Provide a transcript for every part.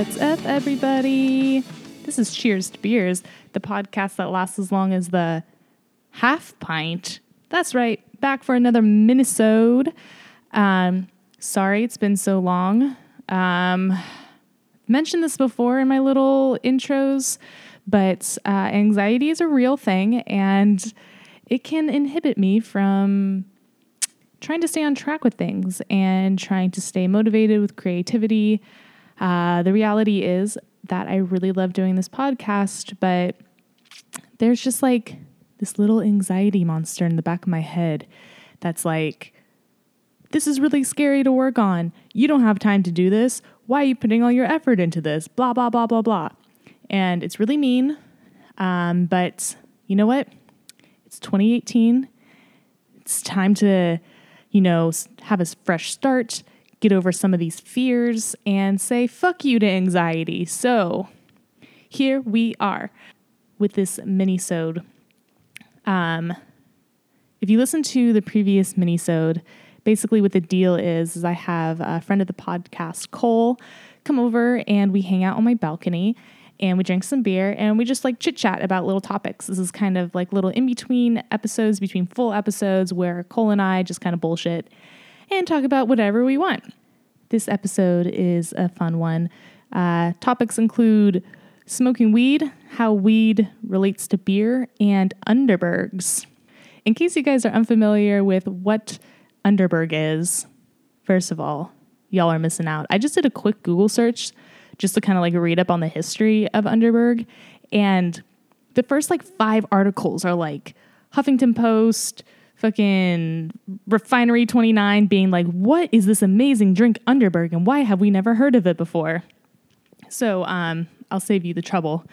What's up, everybody? This is Cheers to Beers, the podcast that lasts as long as the half pint. That's right, back for another minisode. Um, sorry it's been so long. Um, mentioned this before in my little intros, but uh, anxiety is a real thing and it can inhibit me from trying to stay on track with things and trying to stay motivated with creativity. Uh, the reality is that I really love doing this podcast, but there's just like this little anxiety monster in the back of my head that's like, this is really scary to work on. You don't have time to do this. Why are you putting all your effort into this? Blah, blah, blah, blah, blah. And it's really mean. Um, but you know what? It's 2018. It's time to you know, have a fresh start, get over some of these fears, and say fuck you to anxiety. So here we are with this mini-sode. Um, if you listen to the previous mini-sode, basically what the deal is, is I have a friend of the podcast, Cole, come over and we hang out on my balcony and we drink some beer and we just like chit chat about little topics. This is kind of like little in between episodes, between full episodes where Cole and I just kind of bullshit and talk about whatever we want. This episode is a fun one. Uh, topics include smoking weed, how weed relates to beer, and Underbergs. In case you guys are unfamiliar with what Underberg is, first of all, y'all are missing out. I just did a quick Google search just to kind of like read up on the history of Underberg. And the first like five articles are like Huffington Post, fucking Refinery 29 being like, what is this amazing drink Underberg and why have we never heard of it before? So um, I'll save you the trouble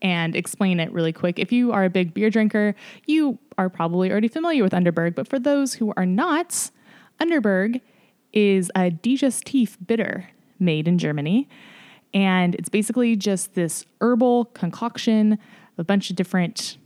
and explain it really quick. If you are a big beer drinker, you are probably already familiar with Underberg, but for those who are not, Underberg is a digestif bitter made in Germany. And it's basically just this herbal concoction of a bunch of different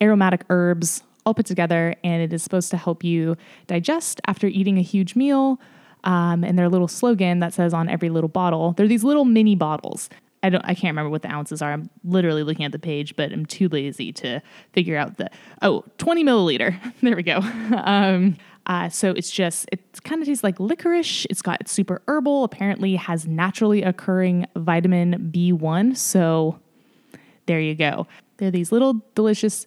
aromatic herbs all put together. And it is supposed to help you digest after eating a huge meal. Um, and their little slogan that says on every little bottle, they're these little mini bottles. I don't I can't remember what the ounces are. I'm literally looking at the page, but I'm too lazy to figure out the oh, 20 milliliter. there we go. Um, uh, so it's just, it kind of tastes like licorice. It's got it's super herbal. Apparently has naturally occurring vitamin B1. So there you go. They're these little delicious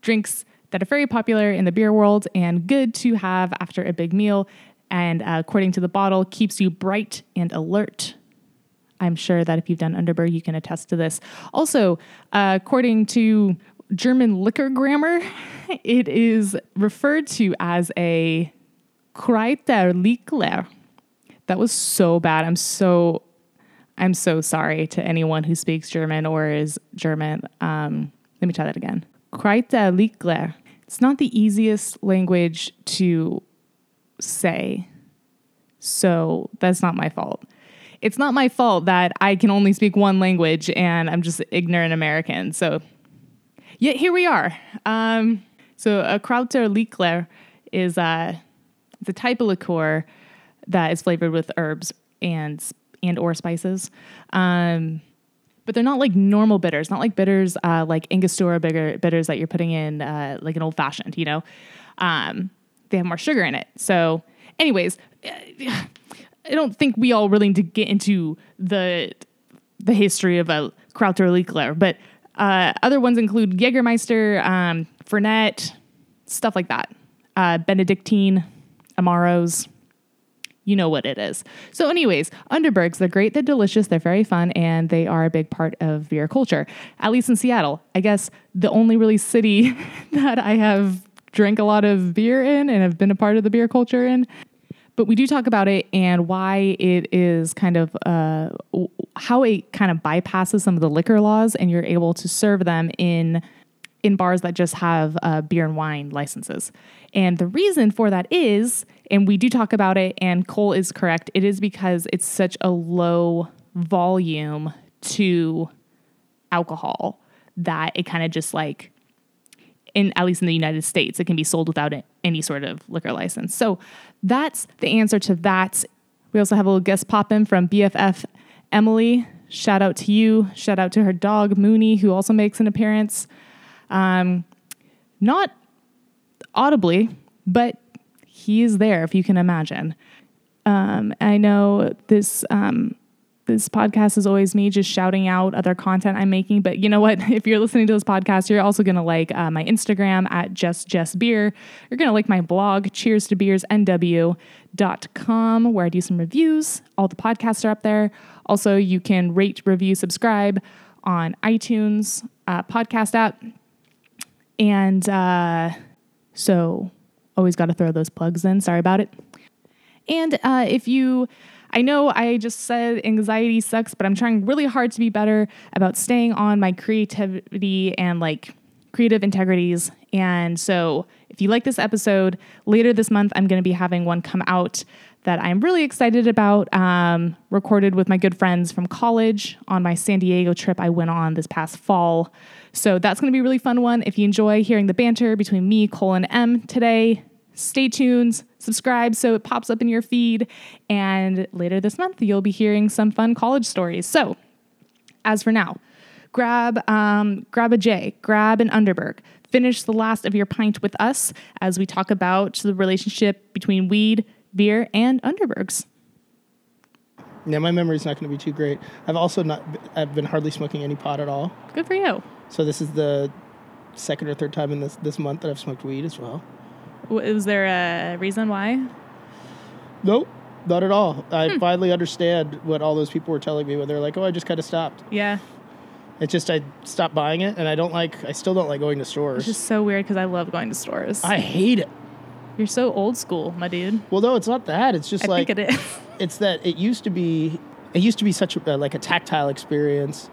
drinks that are very popular in the beer world and good to have after a big meal. And uh, according to the bottle, keeps you bright and alert. I'm sure that if you've done Underberg, you can attest to this. Also, uh, according to German liquor grammar, it is referred to as a Kräuterlikör. That was so bad. I'm so I'm so sorry to anyone who speaks German or is German. Um, let me try that again. Kräuterlikör. It's not the easiest language to say, so that's not my fault. It's not my fault that I can only speak one language and I'm just ignorant American. So yet here we are. Um, so a Kräuterlikör is a, it's a type of liqueur that is flavored with herbs and and or spices. Um, but they're not like normal bitters, not like bitters uh, like Angostura bitter, bitters that you're putting in uh, like an old fashioned, you know. Um, they have more sugar in it. So, anyways, I don't think we all really need to get into the the history of a Kräuterlikör, but uh, other ones include Jägermeister, um, Fernet, stuff like that. Uh, Benedictine, Amaros. You know what it is. So, anyways, Underbergs, they're great, they're delicious, they're very fun, and they are a big part of beer culture. At least in Seattle. I guess the only really city that I have drank a lot of beer in and have been a part of the beer culture in but we do talk about it and why it is kind of uh, how it kind of bypasses some of the liquor laws and you're able to serve them in in bars that just have uh, beer and wine licenses and the reason for that is and we do talk about it and cole is correct it is because it's such a low volume to alcohol that it kind of just like in at least in the United States, it can be sold without any sort of liquor license. So that's the answer to that. We also have a little guest pop in from BFF Emily, shout out to you. Shout out to her dog, Mooney, who also makes an appearance. Um, not audibly, but he is there if you can imagine. Um, I know this um, this podcast is always me just shouting out other content I'm making. But you know what? If you're listening to this podcast, you're also going to like uh, my Instagram at just Jess beer. You're going to like my blog, cheers to beers nw.com, where I do some reviews. All the podcasts are up there. Also, you can rate, review, subscribe on iTunes uh, podcast app. And uh, so, always got to throw those plugs in. Sorry about it. And uh, if you, I know I just said anxiety sucks, but I'm trying really hard to be better about staying on my creativity and like creative integrities. And so if you like this episode, later this month, I'm going to be having one come out that I'm really excited about, um, recorded with my good friends from college on my San Diego trip I went on this past fall. So that's going to be a really fun one. If you enjoy hearing the banter between me, Cole, and M today, stay tuned, subscribe so it pops up in your feed. And later this month, you'll be hearing some fun college stories. So, as for now, grab um, grab a J, grab an Underberg. Finish the last of your pint with us as we talk about the relationship between weed, beer, and Underbergs. Yeah, my memory's not going to be too great. I've also not. I've been hardly smoking any pot at all. Good for you. So this is the second or third time in this this month that I've smoked weed as well. Was there a reason why? Nope, not at all. I Hmm. finally understand what all those people were telling me when they're like, "Oh, I just kind of stopped." Yeah, It's just I stopped buying it, and I don't like. I still don't like going to stores. it's just so weird because I love going to stores. I hate it. You're so old school, my dude. Well, no, it's not that. It's just I like think it is. it's that it used to be. It used to be such a, like a tactile experience,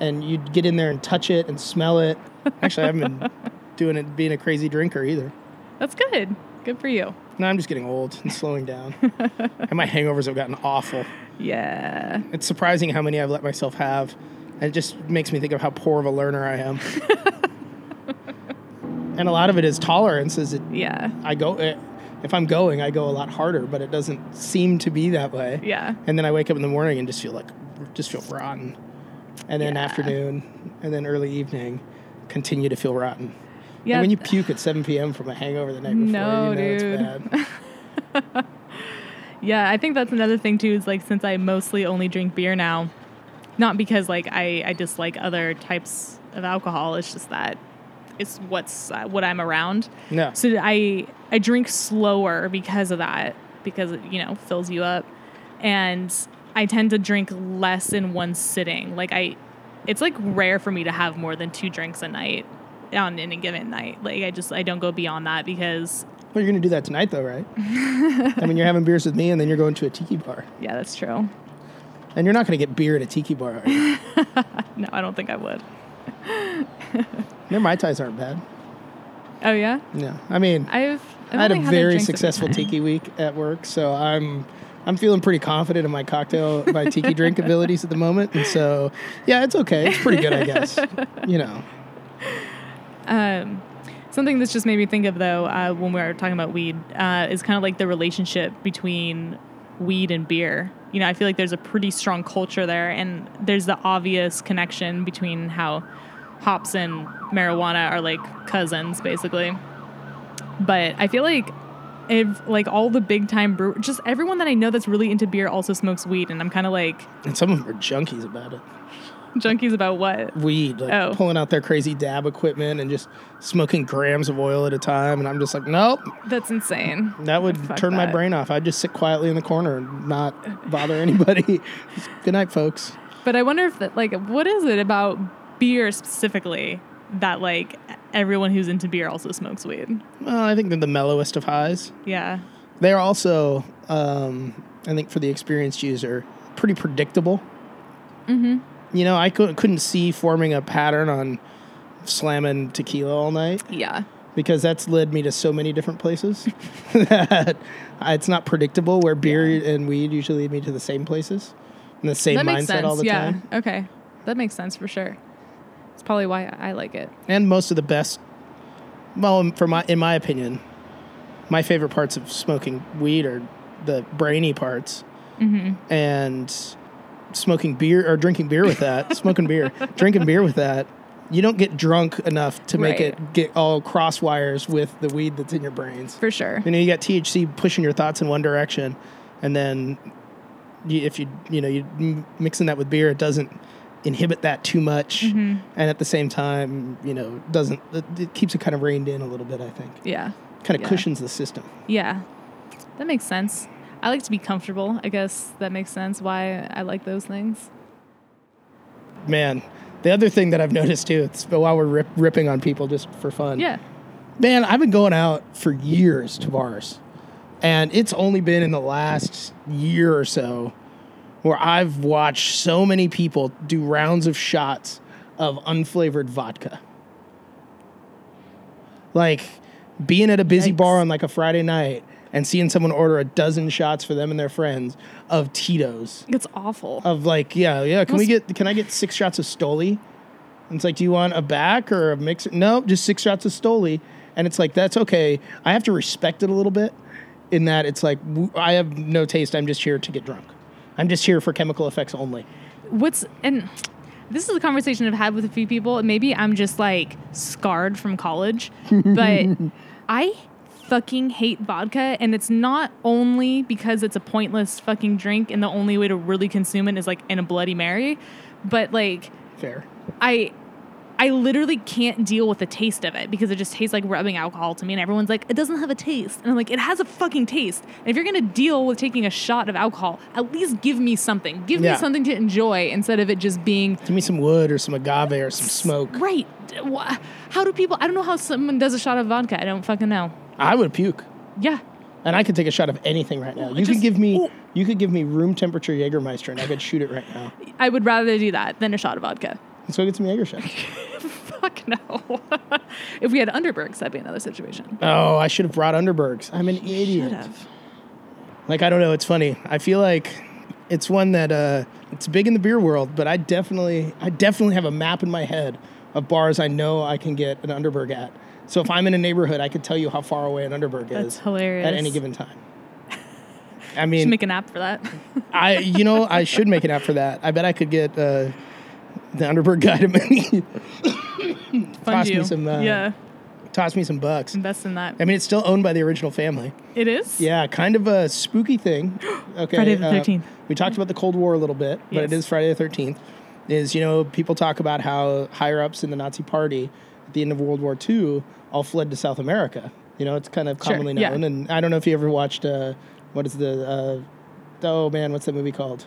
and you'd get in there and touch it and smell it. Actually, I haven't been doing it being a crazy drinker either. That's good. Good for you. No, I'm just getting old and slowing down. and my hangovers have gotten awful. Yeah. It's surprising how many I've let myself have. And it just makes me think of how poor of a learner I am. and a lot of it is tolerance. Is it? Yeah. I go eh, if I'm going, I go a lot harder, but it doesn't seem to be that way. Yeah. And then I wake up in the morning and just feel like just feel rotten. And then Yeah. afternoon, and then early evening, continue to feel rotten. Yeah. And when you puke at 7 p.m. from a hangover the night before, No, you know dude. it's bad. Yeah, I think that's another thing too. Is like since I mostly only drink beer now, not because like I I dislike other types of alcohol. It's just that it's what's uh, what I'm around. No. So I I drink slower because of that because it you know fills you up, and I tend to drink less in one sitting. Like I, it's like rare for me to have more than two drinks a night on any given night. Like I just I don't go beyond that because Well, you're going to do that tonight, though, right? I mean, you're having beers with me, and then you're going to a tiki bar. yeah, that's true. And you're not going to get beer at a tiki bar, are you? No, I don't think I would. Their Mai Tais aren't bad. Oh yeah, No. I mean, I've, I've I had a very successful at the time. tiki week at work, so I'm I'm feeling pretty confident in my cocktail, my tiki drink abilities at the moment. And so, yeah, it's okay. It's pretty good, I guess. You know. Um, something that's just made me think of though uh, when we were talking about weed uh, is kind of like the relationship between weed and beer. You know, I feel like there's a pretty strong culture there, and there's the obvious connection between how hops and marijuana are like cousins, basically. But I feel like if like all the big time brew, just everyone that I know that's really into beer also smokes weed, and I'm kind of like And some of them are junkies about it. junkies about what? Weed, like Oh. pulling out their crazy dab equipment and just smoking grams of oil at a time. And I'm just like, nope, That's insane. that would Fuck turn my brain off. I'd just sit quietly in the corner and not bother anybody. Good night, folks. But I wonder if that like what is it about beer specifically that like everyone who's into beer also smokes weed? Well, I think they're the mellowest of highs. Yeah. They're also, um, I think, for the experienced user, pretty predictable. Mm-hmm. You know, I couldn't couldn't see forming a pattern on slamming tequila all night Yeah. because that's led me to so many different places that it's not predictable. Where beer and weed usually lead me to the same places and the same that mindset makes sense. all the yeah. time. Okay. That makes sense for sure. It's probably why I like it. And most of the best, well, for my in my opinion, my favorite parts of smoking weed are the brainy parts. Mm-hmm. and smoking beer or drinking beer with that, smoking beer, drinking beer with that, you don't get drunk enough to make Right. it get all cross wires with the weed that's in your brains. For sure. You know, you got THC pushing your thoughts in one direction, and then if you you know you mixing that with beer, it doesn't inhibit that too much, Mm-hmm. and at the same time, you know, doesn't it, it keeps it kind of reined in a little bit. I think Yeah. kind of Yeah. cushions the system. Yeah. That makes sense. I like to be comfortable. I guess that makes sense why I like those things. Man, the other thing that I've noticed too, it's, but while we're rip, ripping on people just for fun, Yeah. man, I've been going out for years to bars, and it's only been in the last year or so where I've watched so many people do rounds of shots of unflavored vodka. Like being at a busy Yikes. bar on like a Friday night and seeing someone order a dozen shots for them and their friends of Tito's It's awful. of like, yeah, yeah. Can we get? Can I get six shots of Stoli? And it's like, do you want a back or a mixer? No, just six shots of Stoli. And it's like, that's okay. I have to respect it a little bit, in that it's like w- I have no taste. I'm just here to get drunk. I'm just here for chemical effects only. What's and this is a conversation I've had with a few people. Maybe I'm just like scarred from college, but I fucking hate vodka, and it's not only because it's a pointless fucking drink, and the only way to really consume it is like in a Bloody Mary, but like Fair. I I literally can't deal with the taste of it because it just tastes like rubbing alcohol to me and everyone's like it doesn't have a taste and I'm like it has a fucking taste. And if you're going to deal with taking a shot of alcohol, at least give me something. Give Yeah. me something to enjoy instead of it just being Give me some wood or some agave or some smoke. right. How do people I don't know how someone does a shot of vodka. I don't fucking know. I would puke, Yeah. and I could take a shot of anything right now. You Just- could give me, Ooh. you could give me room temperature Jägermeister, and I could shoot it right now. I would rather do that than a shot of vodka. Let's go get some Jaeger shots. Fuck no. if we had Underbergs, that'd be another situation. Oh, I should have brought Underbergs. I'm an idiot. Should have. Like I don't know, it's funny. I feel like it's one that uh it's big in the beer world, but I definitely I definitely have a map in my head of bars I know I can get an Underberg at. So if I'm in a neighborhood, I could tell you how far away an Underberg That's is hilarious. at any given time. I mean, Should make an app for that. I you know I should make an app for that. I bet I could get uh, the Underberg guy to me Toss me some, uh, yeah. toss me some bucks. Invest in that. I mean, it's still owned by the original family. It is? Yeah, kind of a spooky thing. Okay, Friday the uh, 13th. we talked about the Cold War a little bit, but it Yes. is Friday the Thirteenth. Is you know people talk about how higher ups in the Nazi Party at the end of World War II all fled to South America. You know, it's kind of Sure, commonly yeah. known. And I don't know if you ever watched uh, what is the uh, oh man, what's that movie called?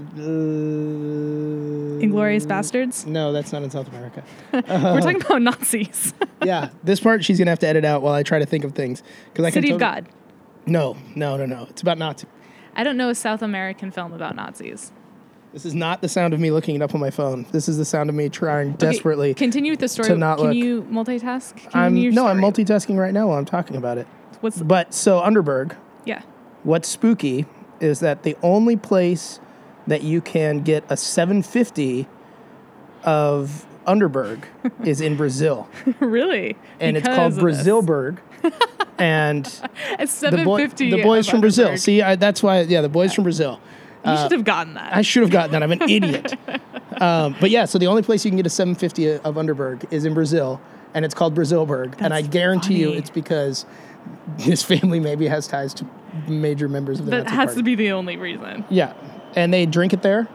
Uh, Inglourious Basterds? No, that's not in South America. We're talking about Nazis. yeah, this part she's gonna have to edit out while I try to think of things because I can. City of totally- God. No, no, no, no. It's about Nazi. I don't know a South American film about Nazis. This is not the sound of me looking it up on my phone. This is the sound of me trying Okay, desperately. continue with the story. to not Can look. you multitask? Continue I'm your no, I'm multitasking right now while I'm talking about it. What's But so Underberg, yeah. what's spooky is that the only place that you can get a 750 of Underberg is in Brazil, really? and it's called. Brazilberg. and It's the, boy, the boys from Brazil. See, I, that's why. Yeah, the boys from Brazil. You should have gotten that. I should have gotten that. I'm an idiot. um, but yeah, so the only place you can get a 750 of Underberg is in Brazil, and it's called Brazilberg. and I That's guarantee you it's because this family maybe has ties to major members of the that Nazi has Party. to be the only reason. Yeah, and they drink it there.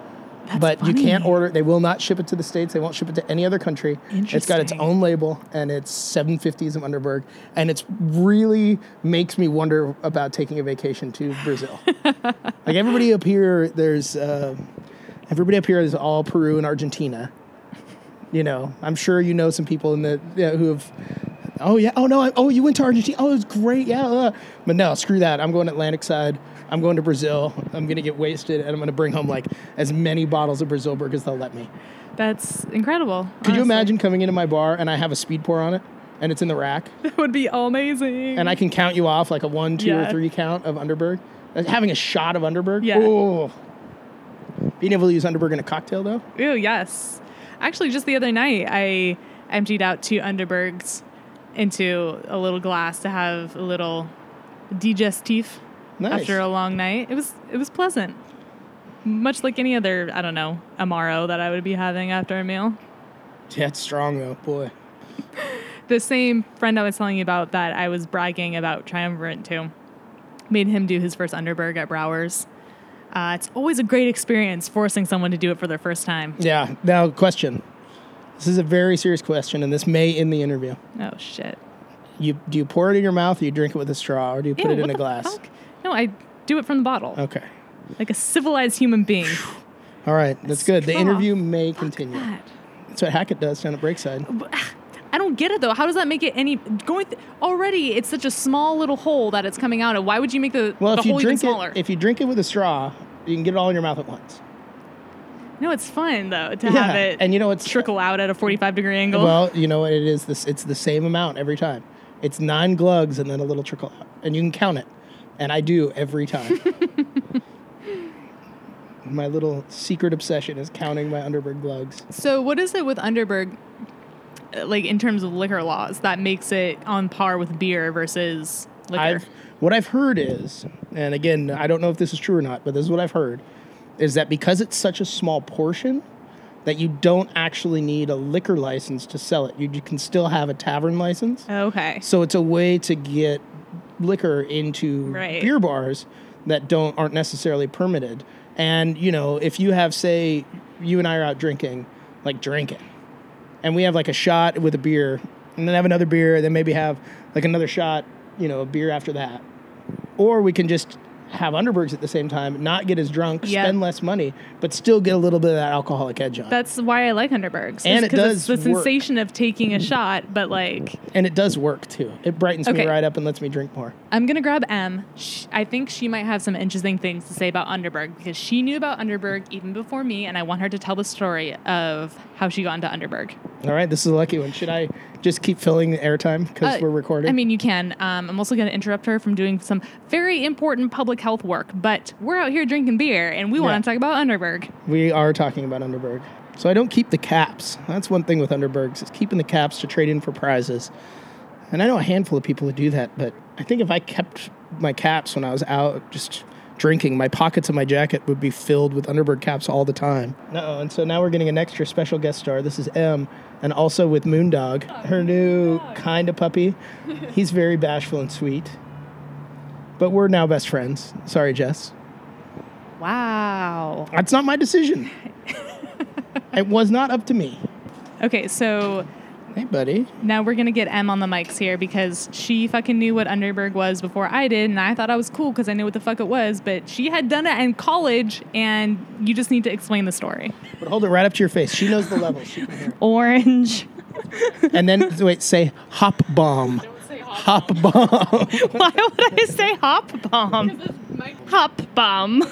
That's but you can't funny. order. They will not ship it to the states. They won't ship it to any other country. It's got its own label, and it's 750s of Underberg, and it's really makes me wonder about taking a vacation to Brazil. like everybody up here, there's uh, everybody up here is all Peru and Argentina. You know, I'm sure you know some people in the yeah, who have. Oh yeah. Oh no. I, oh, you went to Argentina. Oh, it was great. Yeah. uh." But no, screw that. I'm going Atlantic side. I'm going to Brazil. I'm gonna get wasted, and I'm gonna bring home like as many bottles of Brazilberg as they'll let me. That's incredible. Could you imagine coming into my bar and I have a speed pour on it, and it's in the rack, That would be amazing. and I can count you off like a one, two, or three count of Underberg. Having a shot of Underberg. Yeah. Oh. Being able to use Underberg in a cocktail though. Ew, yes. Actually, just the other night, I emptied out two Underbergs into a little glass to have a little digestif Nice. after a long night. It was it was pleasant. much like any other, I don't know, Amaro that I would be having after a meal. Yeah, it's strong though, boy. The same friend I was telling you about that I was bragging about Triumvirate to made him do his first Underberg at Brouwer's. Uh, it's always a great experience forcing someone to do it for their first time. Yeah. Now, question. This is a very serious question, and this may end the interview. Oh shit! You do you pour it in your mouth, or you drink it with a straw, or do you put Ew, it in a glass? fuck? No, I do it from the bottle, Okay. like a civilized human being. All right, that's good. The interview may continue. God. That's what Hackett does down at Breakside. I don't get it though. How does that make it any going th- already? It's such a small little hole that it's coming out of. Why would you make the, Well, the if you hole even drink smaller? it, if you drink it with a straw, you can get it all in your mouth at once. no, it's fun though to have it and you know it's trickle out at a forty-five degree angle. Well, you know what it is. This it's the same amount every time. It's nine glugs and then a little trickle out, and you can count it. And I do every time. my little secret obsession is counting my Underberg glugs. so, what is it with Underberg, uh, like in terms of liquor laws, that makes it on par with beer versus liquor? I've what I've heard is, and again, I don't know if this is true or not, but this is what I've heard, is that because it's such a small portion, that you don't actually need a liquor license to sell it. You, you can still have a tavern license. okay. So it's a way to get liquor into Right. beer bars that don't aren't necessarily permitted. And you know, if you have say you and I are out drinking, like drinking, and we have like a shot with a beer, and then have another beer, and then maybe have like another shot, you know, a beer after that. Or we can just have Underbergs at the same time, not get as drunk, Yeah. spend less money, but still get a little bit of that alcoholic edge on. That's why I like Underbergs. And it does it's the work. sensation of taking a shot, but like and it does work too. It brightens Okay. me right up and lets me drink more. I'm gonna grab M. Sh I think she might have some interesting things to say about Underberg because she knew about Underberg even before me, and I want her to tell the story of how she got into Underberg. All right, this is a lucky one. Should I just keep filling the airtime because Uh, we're recording? I mean, you can. Um, I'm also going to interrupt her from doing some very important public health work, but we're out here drinking beer, and we Yeah. want to talk about Underberg. we are talking about Underberg. So I don't keep the caps. That's one thing with Underbergs is keeping the caps to trade in for prizes. And I know a handful of people who do that, but I think if I kept my caps when I was out just drinking, my pockets of my jacket would be filled with Underberg caps all the time. No, and so now we're getting an extra special guest star. This is M, and also with Moondog, her oh, new kind of puppy. He's very bashful and sweet. But we're now best friends. Sorry, Jess. Wow. That's not my decision. it was not up to me. Okay, so Hey, buddy. now we're going to get M on the mics here because she fucking knew what Underberg was before I did, and I thought I was cool because I knew what the fuck it was, but she had done it in college, and you just need to explain the story. But hold it right up to your face. She knows the levels. She can hear. Orange. And then wait, say hop bomb. Hop bomb. Why would I say hop bomb? Hop bomb.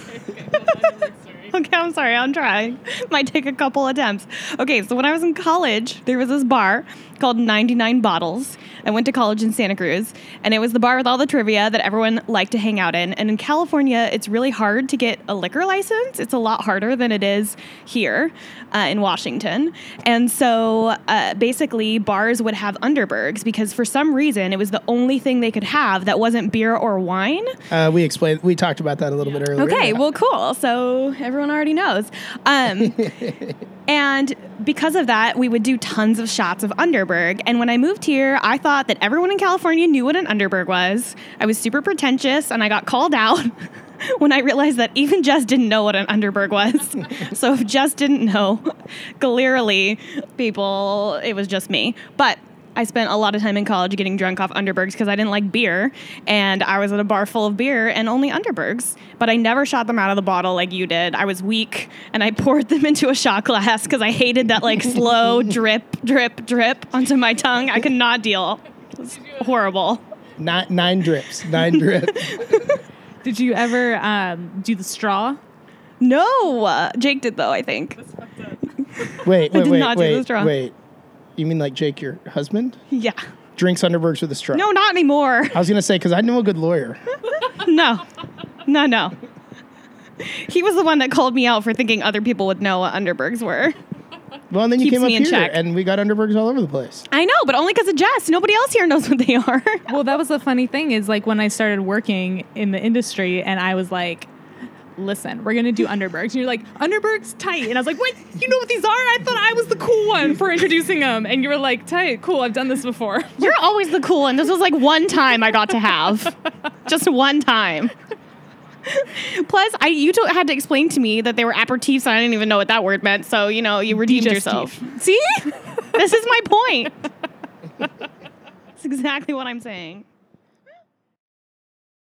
okay, I'm sorry. I'm trying. Might take a couple attempts. Okay, so when I was in college, there was this bar called 99 Bottles. I went to college in Santa Cruz, and it was the bar with all the trivia that everyone liked to hang out in. And in California, it's really hard to get a liquor license. It's a lot harder than it is here uh, in Washington. And so uh, basically, bars would have Underbergs because for some reason it was the only thing they could have that wasn't beer or wine. Uh, we explained. We talked about that a little bit earlier. Okay, well, cool. So everyone already knows. Um, and because of that, we would do tons of shots of Underberg. And when I moved here, I thought that everyone in California knew what an Underberg was. I was super pretentious, and I got called out. When I realized that even Jess didn't know what an Underberg was. so if Jess didn't know, clearly people, it was just me. But I spent a lot of time in college getting drunk off Underbergs because I didn't like beer. And I was at a bar full of beer and only Underbergs. But I never shot them out of the bottle like you did. I was weak and I poured them into a shot glass because I hated that like slow drip, drip, drip onto my tongue. I could not deal. It was horrible. Nine, nine drips. Nine drips. Did you ever um, do the straw? No, uh, Jake did though, I think. Wait, I wait, did wait, not do the wait, straw. wait. You mean like Jake, your husband, Yeah. drinks Underbergs with a straw? No, not anymore. I was gonna say because I know a good lawyer. No, no, no. He was the one that called me out for thinking other people would know what Underbergs were. Well, and then you Keeps came up me in here, check. and we got Underbergs all over the place. I know, but only because of Jess. Nobody else here knows what they are. Well, that was the funny thing is like when I started working in the industry and I was like, listen, we're gonna do Underbergs. And you're like, Underbergs tight. And I was like, what? You know what these are? I thought I was the cool one for introducing them. And you were like, tight, cool, I've done this before. You're always the cool one. This was like one time I got to have. Just one time. Plus, I you to, had to explain to me that they were aperitifs, and I didn't even know what that word meant. So you know, you redeemed Digestif. yourself. See, this is my point. That's exactly what I'm saying.